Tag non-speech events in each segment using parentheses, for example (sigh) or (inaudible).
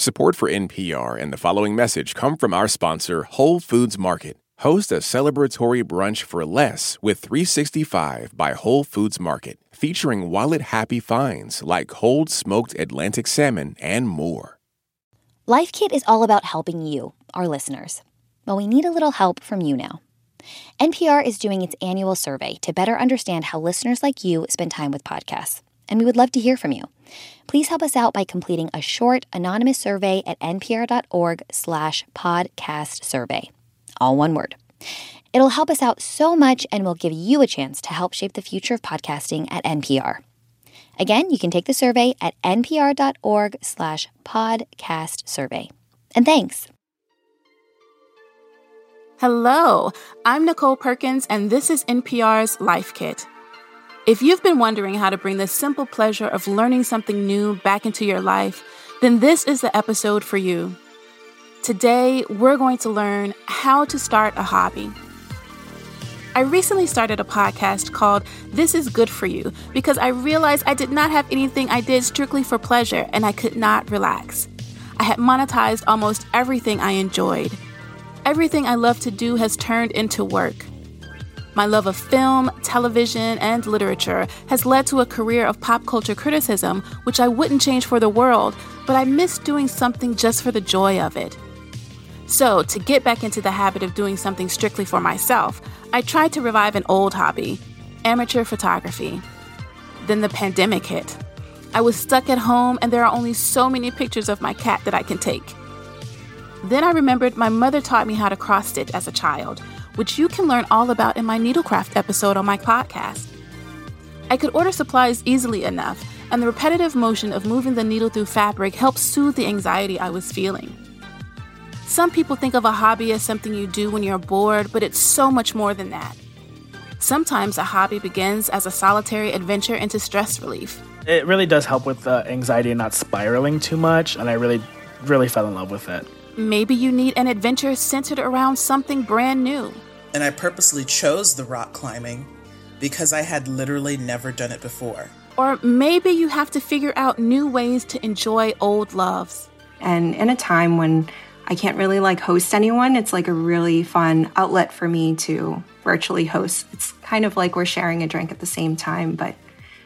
Support for NPR and the following message come from our sponsor, Whole Foods Market. Host a celebratory brunch for less with 365 by Whole Foods Market, featuring wallet happy finds like cold smoked Atlantic salmon and more. Life Kit is all about helping you, our listeners. But we need a little help from you now. NPR is doing its annual survey to better understand how listeners like you spend time with podcasts, and we would love to hear from you. Please help us out by completing a short anonymous survey at npr.org slash podcast survey. All one word. It'll help us out so much and will give you a chance to help shape the future of podcasting at NPR. Again, you can take the survey at npr.org slash podcast survey. And thanks. Hello, I'm Nichole Perkins, and this is NPR's Life Kit. If you've been wondering how to bring the simple pleasure of learning something new back into your life, then this is the episode for you. Today, we're going to learn how to start a hobby. I recently started a podcast called This Is Good For You because I realized I did not have anything I did strictly for pleasure and I could not relax. I had monetized almost everything I enjoyed. Everything I love to do has turned into work. My love of film, television, and literature has led to a career of pop culture criticism, which I wouldn't change for the world, but I miss doing something just for the joy of it. So, to get back into the habit of doing something strictly for myself, I tried to revive an old hobby amateur photography. Then the pandemic hit. I was stuck at home, and there are only so many pictures of my cat that I can take. Then I remembered my mother taught me how to cross stitch as a child, which you can learn all about in my needlecraft episode on my podcast. I could order supplies easily enough, and the repetitive motion of moving the needle through fabric helped soothe the anxiety I was feeling. Some people think of a hobby as something you do when you're bored, but it's so much more than that. Sometimes a hobby begins as a solitary adventure into stress relief. It really does help with the anxiety and not spiraling too much, and I really, really fell in love with it. Maybe you need an adventure centered around something brand new. And I purposely chose the rock climbing because I had literally never done it before. Or maybe you have to figure out new ways to enjoy old loves. And in a time when I can't really like host anyone, it's like a really fun outlet for me to virtually host. It's kind of like we're sharing a drink at the same time, but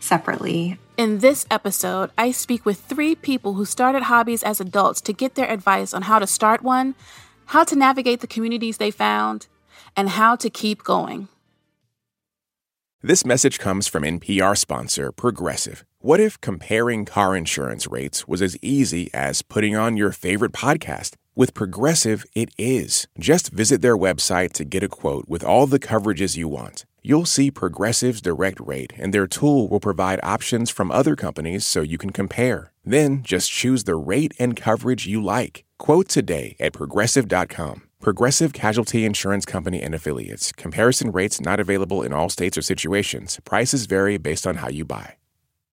separately. In this episode, I speak with three people who started hobbies as adults to get their advice on how to start one, how to navigate the communities they found, and how to keep going. This message comes from NPR sponsor Progressive. What if comparing car insurance rates was as easy as putting on your favorite podcast? With Progressive, it is. Just visit their website to get a quote with all the coverages you want. You'll see Progressive's direct rate, and their tool will provide options from other companies so you can compare. Then just choose the rate and coverage you like. Quote today at progressive.com. Progressive Casualty Insurance Company and Affiliates. Comparison rates not available in all states or situations. Prices vary based on how you buy.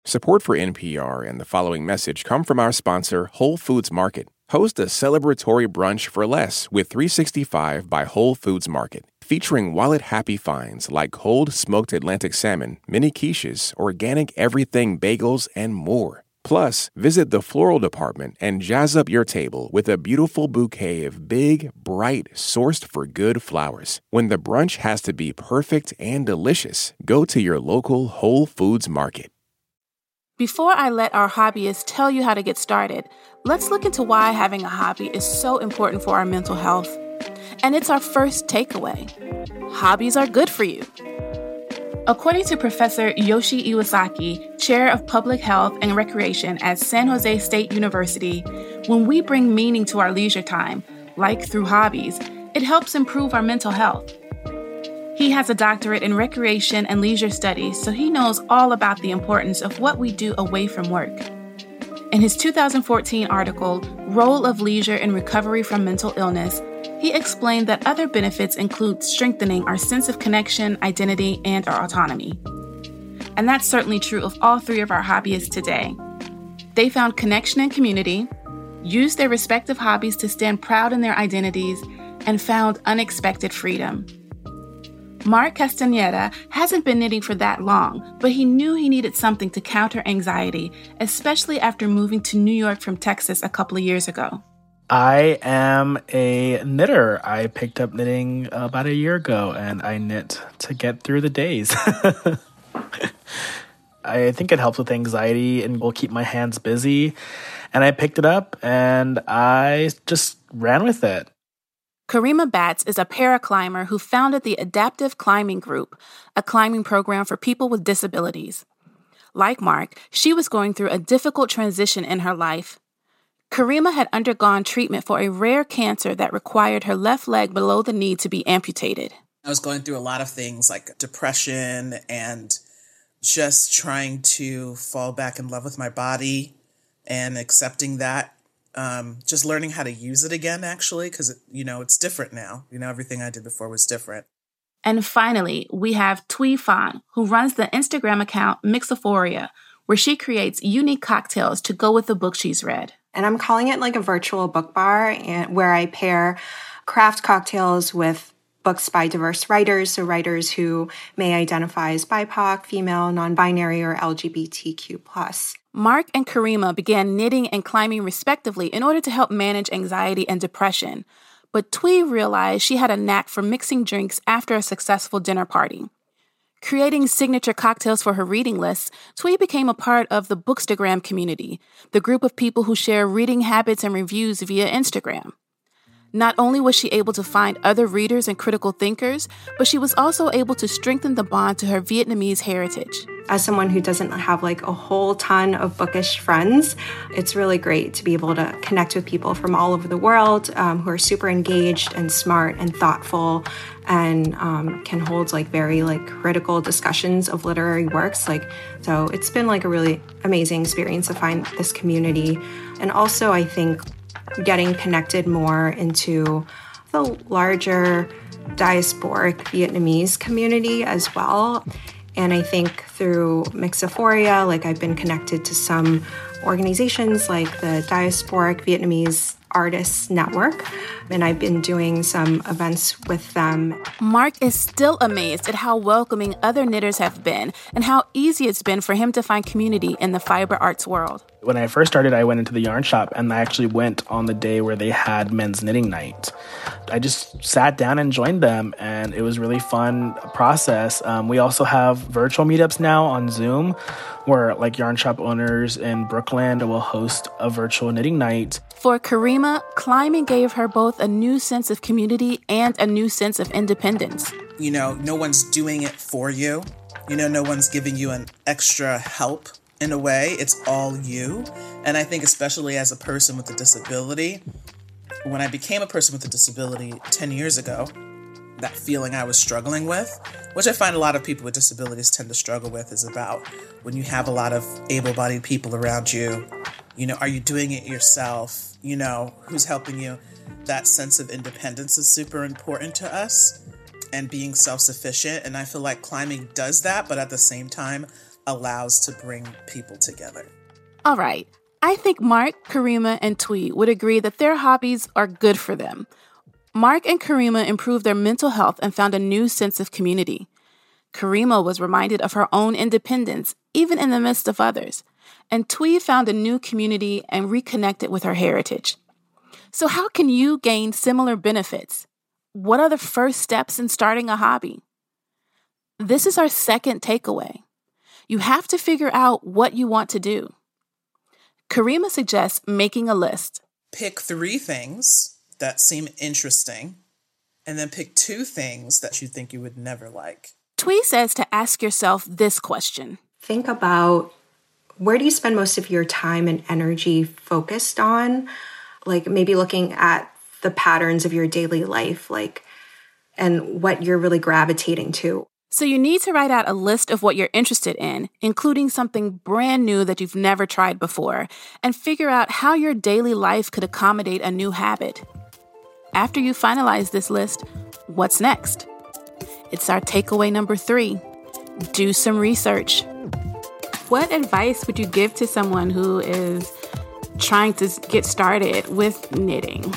Support for NPR and the following message come from our sponsor, Whole Foods Market. Host a celebratory brunch for less with 365 by Whole Foods Market, featuring wallet happy finds like cold smoked Atlantic salmon, mini quiches, organic everything bagels, and more. Plus, visit the floral department and jazz up your table with a beautiful bouquet of big, bright, sourced for good flowers. When the brunch has to be perfect and delicious, go to your local Whole Foods Market. Before I let our hobbyists tell you how to get started, let's look into why having a hobby is so important for our mental health. And it's our first takeaway hobbies are good for you. According to Professor Yoshi Iwasaki, Chair of Public Health and Recreation at San Jose State University, when we bring meaning to our leisure time, like through hobbies, it helps improve our mental health. He has a doctorate in recreation and leisure studies, so he knows all about the importance of what we do away from work. In his 2014 article, Role of Leisure in Recovery from Mental Illness, he explained that other benefits include strengthening our sense of connection, identity, and our autonomy. And that's certainly true of all three of our hobbyists today. They found connection and community, used their respective hobbies to stand proud in their identities, and found unexpected freedom. Mark Castaneda hasn't been knitting for that long, but he knew he needed something to counter anxiety, especially after moving to New York from Texas a couple of years ago. I am a knitter. I picked up knitting about a year ago and I knit to get through the days. (laughs) I think it helps with anxiety and will keep my hands busy. And I picked it up and I just ran with it. Kareemah Batts is a paraclimber who founded the Adaptive Climbing Group, a climbing program for people with disabilities. Like Mark, she was going through a difficult transition in her life Kareemah had undergone treatment for a rare cancer that required her left leg below the knee to be amputated. I was going through a lot of things like depression and just trying to fall back in love with my body and accepting that. Um, just learning how to use it again, actually, because, you know, it's different now. You know, everything I did before was different. And finally, we have Thuy Phan, who runs the Instagram account Mixophoria, where she creates unique cocktails to go with the book she's read. And I'm calling it like a virtual book bar and where I pair craft cocktails with books by diverse writers, so writers who may identify as BIPOC, female, non-binary, or LGBTQ+. Mark and Kareemah began knitting and climbing respectively in order to help manage anxiety and depression. But Thuy realized she had a knack for mixing drinks after a successful dinner party. Creating signature cocktails for her reading lists, Thuy became a part of the Bookstagram community, the group of people who share reading habits and reviews via Instagram. Not only was she able to find other readers and critical thinkers, but she was also able to strengthen the bond to her Vietnamese heritage. As someone who doesn't have like a whole ton of bookish friends, it's really great to be able to connect with people from all over the world um, who are super engaged and smart and thoughtful and um, can hold like very like critical discussions of literary works like so it's been like a really amazing experience to find this community and also i think getting connected more into the larger diasporic Vietnamese community as well. And I think through Mixophoria, like I've been connected to some organizations like the Diasporic Vietnamese Artists Network, and I've been doing some events with them. Mark is still amazed at how welcoming other knitters have been and how easy it's been for him to find community in the fiber arts world. When I first started, I went into the yarn shop and I actually went on the day where they had men's knitting night. I just sat down and joined them, and it was really fun process. Um, we also have virtual meetups now on Zoom, where like yarn shop owners in Brooklyn will host a virtual knitting night. For Kareemah, climbing gave her both a new sense of community and a new sense of independence. You know, no one's doing it for you. You know, no one's giving you an extra help in a way. It's all you. And I think, especially as a person with a disability, when I became a person with a disability 10 years ago, that feeling I was struggling with, which I find a lot of people with disabilities tend to struggle with, is about when you have a lot of able bodied people around you. You know, are you doing it yourself? You know, who's helping you? That sense of independence is super important to us and being self sufficient. And I feel like climbing does that, but at the same time, allows to bring people together. All right. I think Mark, Kareemah, and Thuy would agree that their hobbies are good for them. Mark and Kareemah improved their mental health and found a new sense of community. Kareemah was reminded of her own independence, even in the midst of others. And Thuy found a new community and reconnected with her heritage. So, how can you gain similar benefits? What are the first steps in starting a hobby? This is our second takeaway. You have to figure out what you want to do. Kareemah suggests making a list. Pick three things that seem interesting, and then pick two things that you think you would never like. Thuy says to ask yourself this question Think about where do you spend most of your time and energy focused on? Like maybe looking at the patterns of your daily life, like, and what you're really gravitating to. So you need to write out a list of what you're interested in, including something brand new that you've never tried before, and figure out how your daily life could accommodate a new habit. After you finalize this list, what's next? It's our takeaway number three do some research. What advice would you give to someone who is trying to get started with knitting?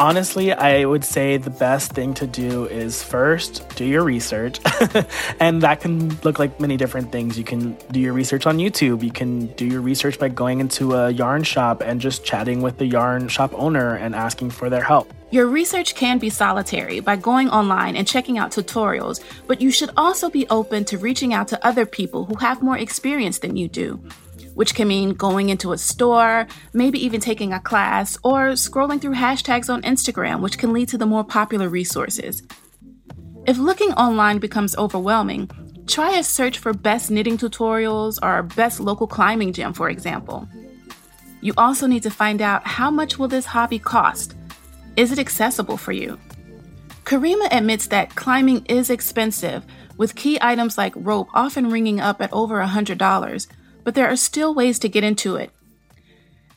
Honestly, I would say the best thing to do is first do your research. (laughs) and that can look like many different things. You can do your research on YouTube, you can do your research by going into a yarn shop and just chatting with the yarn shop owner and asking for their help. Your research can be solitary by going online and checking out tutorials, but you should also be open to reaching out to other people who have more experience than you do which can mean going into a store, maybe even taking a class, or scrolling through hashtags on Instagram, which can lead to the more popular resources. If looking online becomes overwhelming, try a search for best knitting tutorials or best local climbing gym, for example. You also need to find out how much will this hobby cost? Is it accessible for you? Kareemah admits that climbing is expensive, with key items like rope often ringing up at over $100, but there are still ways to get into it.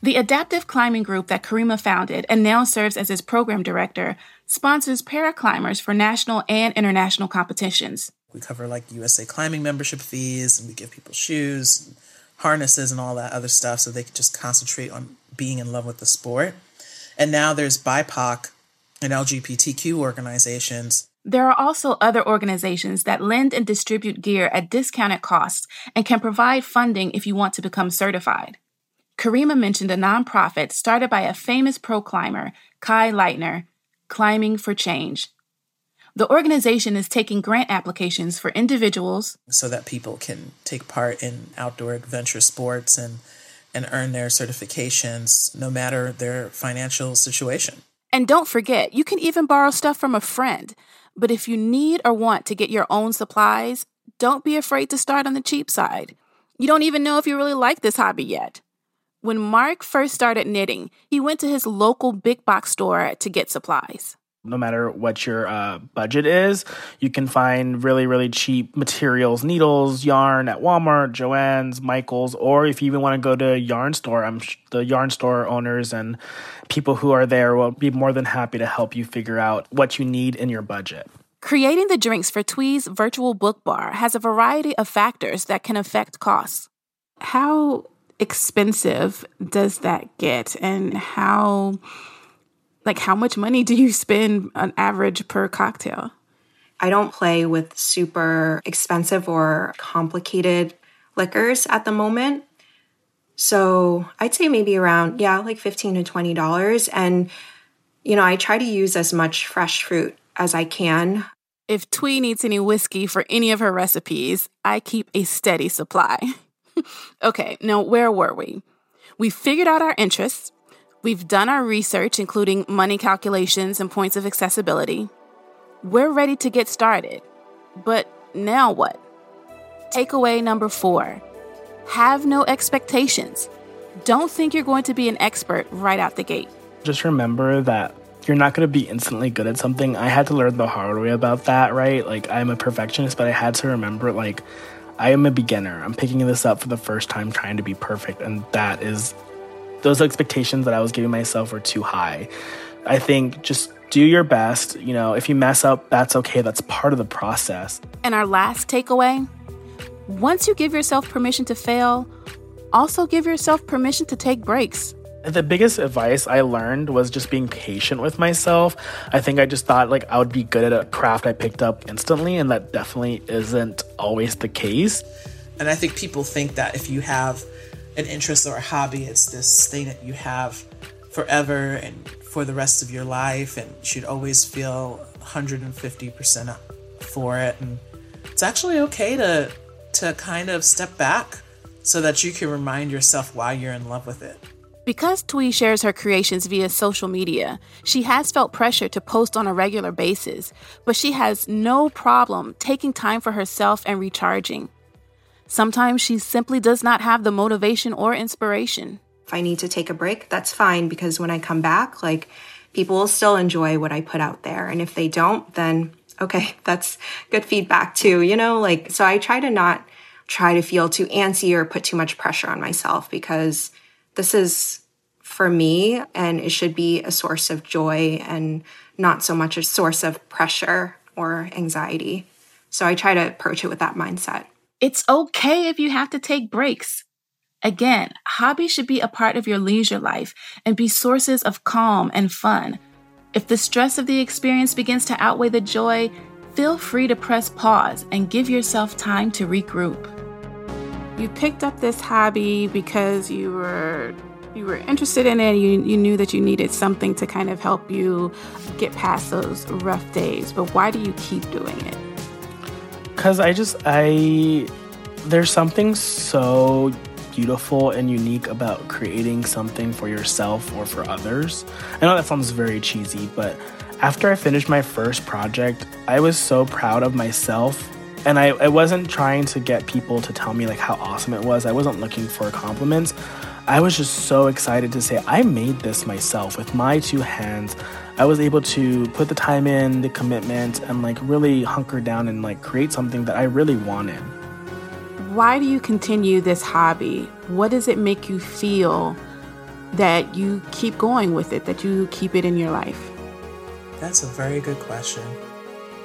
The adaptive climbing group that Kareemah founded and now serves as its program director sponsors paraclimbers for national and international competitions. We cover like USA climbing membership fees and we give people shoes, harnesses, and all that other stuff so they can just concentrate on being in love with the sport. And now there's BIPOC and LGBTQ organizations there are also other organizations that lend and distribute gear at discounted costs and can provide funding if you want to become certified. Kareemah mentioned a nonprofit started by a famous pro climber, Kai Lightner, Climbing for Change. The organization is taking grant applications for individuals so that people can take part in outdoor adventure sports and, and earn their certifications no matter their financial situation. And don't forget, you can even borrow stuff from a friend. But if you need or want to get your own supplies, don't be afraid to start on the cheap side. You don't even know if you really like this hobby yet. When Mark first started knitting, he went to his local big box store to get supplies no matter what your uh, budget is, you can find really, really cheap materials, needles, yarn at Walmart, Joann's, Michael's, or if you even want to go to a yarn store, I'm sh- the yarn store owners and people who are there will be more than happy to help you figure out what you need in your budget. Creating the drinks for Thuy's virtual book bar has a variety of factors that can affect costs. How expensive does that get, and how like how much money do you spend on average per cocktail? I don't play with super expensive or complicated liquors at the moment. So I'd say maybe around, yeah, like 15 to $20. And, you know, I try to use as much fresh fruit as I can. If Thuy needs any whiskey for any of her recipes, I keep a steady supply. (laughs) okay, now where were we? We figured out our interests, We've done our research, including money calculations and points of accessibility. We're ready to get started. But now what? Takeaway number four have no expectations. Don't think you're going to be an expert right out the gate. Just remember that you're not going to be instantly good at something. I had to learn the hard way about that, right? Like, I'm a perfectionist, but I had to remember, like, I am a beginner. I'm picking this up for the first time, trying to be perfect. And that is those expectations that I was giving myself were too high. I think just do your best. You know, if you mess up, that's okay. That's part of the process. And our last takeaway once you give yourself permission to fail, also give yourself permission to take breaks. The biggest advice I learned was just being patient with myself. I think I just thought like I would be good at a craft I picked up instantly, and that definitely isn't always the case. And I think people think that if you have an interest or a hobby. It's this thing that you have forever and for the rest of your life, and you should always feel 150% up for it. And it's actually okay to to kind of step back so that you can remind yourself why you're in love with it. Because Thuy shares her creations via social media, she has felt pressure to post on a regular basis, but she has no problem taking time for herself and recharging. Sometimes she simply does not have the motivation or inspiration. If I need to take a break, that's fine because when I come back, like people will still enjoy what I put out there. And if they don't, then okay, (laughs) that's good feedback too, you know? Like, so I try to not try to feel too antsy or put too much pressure on myself because this is for me and it should be a source of joy and not so much a source of pressure or anxiety. So I try to approach it with that mindset. It's okay if you have to take breaks. Again, hobbies should be a part of your leisure life and be sources of calm and fun. If the stress of the experience begins to outweigh the joy, feel free to press pause and give yourself time to regroup. You picked up this hobby because you were you were interested in it, you, you knew that you needed something to kind of help you get past those rough days. But why do you keep doing it? Because I just, I, there's something so beautiful and unique about creating something for yourself or for others. I know that sounds very cheesy, but after I finished my first project, I was so proud of myself. And I, I wasn't trying to get people to tell me like how awesome it was. I wasn't looking for compliments. I was just so excited to say I made this myself with my two hands. I was able to put the time in, the commitment, and like really hunker down and like create something that I really wanted. Why do you continue this hobby? What does it make you feel that you keep going with it, that you keep it in your life? That's a very good question.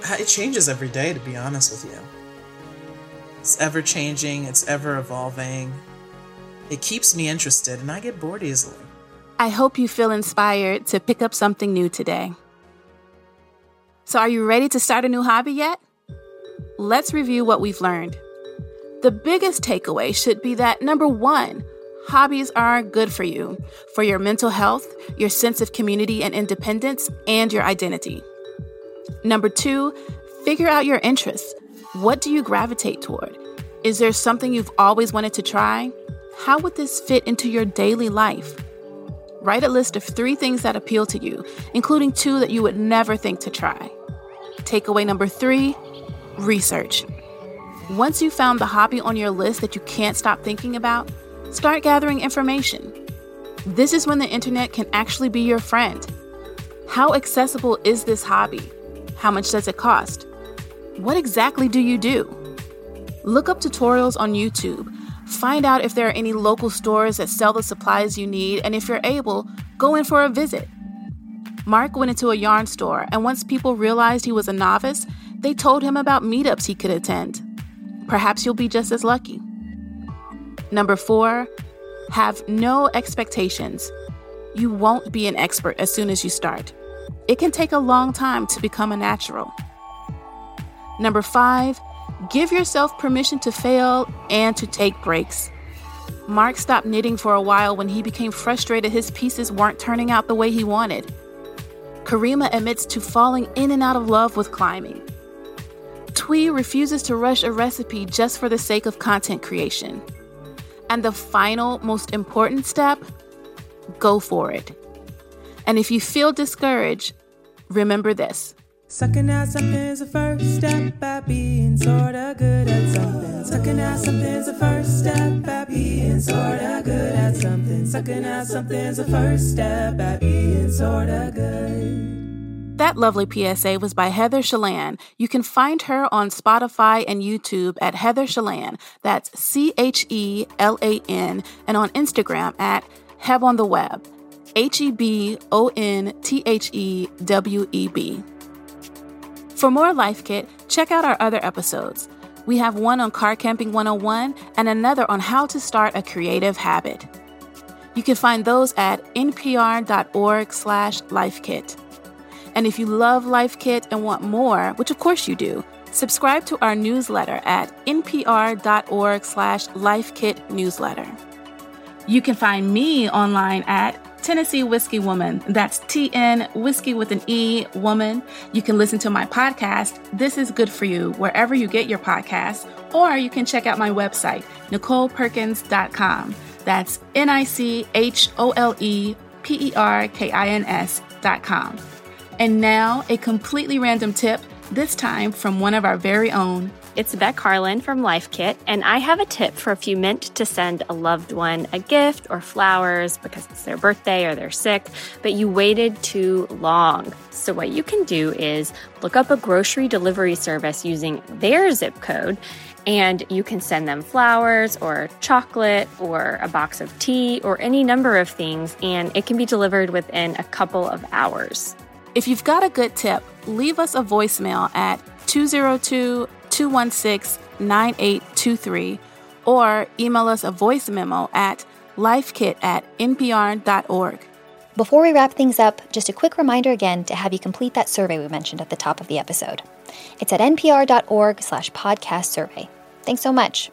Uh, it changes every day, to be honest with you. It's ever changing, it's ever evolving. It keeps me interested, and I get bored easily. I hope you feel inspired to pick up something new today. So, are you ready to start a new hobby yet? Let's review what we've learned. The biggest takeaway should be that number one, hobbies are good for you, for your mental health, your sense of community and independence, and your identity. Number two, figure out your interests. What do you gravitate toward? Is there something you've always wanted to try? How would this fit into your daily life? Write a list of three things that appeal to you, including two that you would never think to try. Takeaway number three research. Once you've found the hobby on your list that you can't stop thinking about, start gathering information. This is when the internet can actually be your friend. How accessible is this hobby? How much does it cost? What exactly do you do? Look up tutorials on YouTube. Find out if there are any local stores that sell the supplies you need, and if you're able, go in for a visit. Mark went into a yarn store, and once people realized he was a novice, they told him about meetups he could attend. Perhaps you'll be just as lucky. Number four, have no expectations. You won't be an expert as soon as you start. It can take a long time to become a natural. Number five, give yourself permission to fail and to take breaks. Mark stopped knitting for a while when he became frustrated his pieces weren't turning out the way he wanted. Kareemah admits to falling in and out of love with climbing. Thuy refuses to rush a recipe just for the sake of content creation. And the final, most important step go for it. And if you feel discouraged, remember this. Sucking out something's the first step at being sorta good at something. Sucking out something's a first step at being sorta good at something. Sucking out something's the first step at being sorta good. That lovely PSA was by Heather Chelan. You can find her on Spotify and YouTube at Heather Chelan. That's C H E L A N, and on Instagram at Heb on the Web. H E B O N T H E W E B. For more Life Kit, check out our other episodes. We have one on Car Camping 101 and another on how to start a creative habit. You can find those at npr.org slash lifekit. And if you love Life Kit and want more, which of course you do, subscribe to our newsletter at npr.org slash lifekitnewsletter. You can find me online at Tennessee Whiskey Woman. That's TN Whiskey with an E Woman. You can listen to my podcast, This is Good for You, wherever you get your podcasts, or you can check out my website, NicholePerkins.com. That's N I C H O L E P E R K I N S.com. And now, a completely random tip, this time from one of our very own. It's Beck Harlan from Life Kit, and I have a tip for if you meant to send a loved one a gift or flowers because it's their birthday or they're sick, but you waited too long. So, what you can do is look up a grocery delivery service using their zip code, and you can send them flowers or chocolate or a box of tea or any number of things, and it can be delivered within a couple of hours. If you've got a good tip, leave us a voicemail at 202 216 9823 or email us a voice memo at lifekit at npr.org. Before we wrap things up, just a quick reminder again to have you complete that survey we mentioned at the top of the episode. It's at npr.org slash podcast survey. Thanks so much.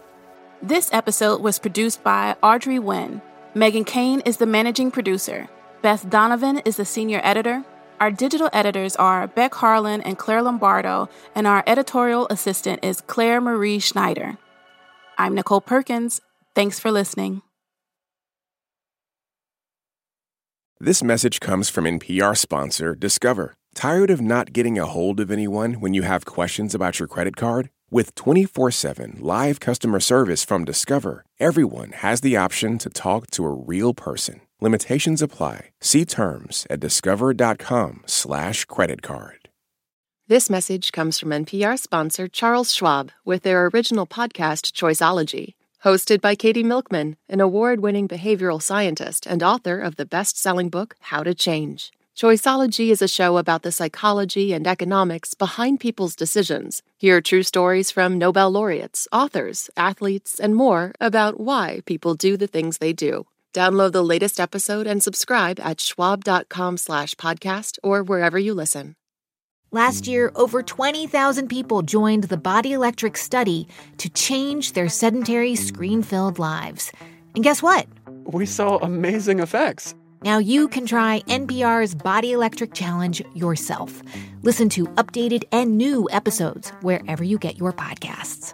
This episode was produced by Audrey Nguyen. Meghan Keane is the managing producer. Beth Donovan is the senior editor. Our digital editors are Beck Harlan and Clare Lombardo, and our editorial assistant is Claire Marie Schneider. I'm Nichole Perkins. Thanks for listening. This message comes from NPR sponsor Discover. Tired of not getting a hold of anyone when you have questions about your credit card? With 24 7 live customer service from Discover, everyone has the option to talk to a real person. Limitations apply. See terms at discover.com/slash credit card. This message comes from NPR sponsor Charles Schwab with their original podcast, Choiceology. Hosted by Katie Milkman, an award winning behavioral scientist and author of the best selling book, How to Change. Choiceology is a show about the psychology and economics behind people's decisions. Hear true stories from Nobel laureates, authors, athletes, and more about why people do the things they do. Download the latest episode and subscribe at schwab.com slash podcast or wherever you listen. Last year, over 20,000 people joined the Body Electric study to change their sedentary, screen filled lives. And guess what? We saw amazing effects. Now you can try NPR's Body Electric Challenge yourself. Listen to updated and new episodes wherever you get your podcasts.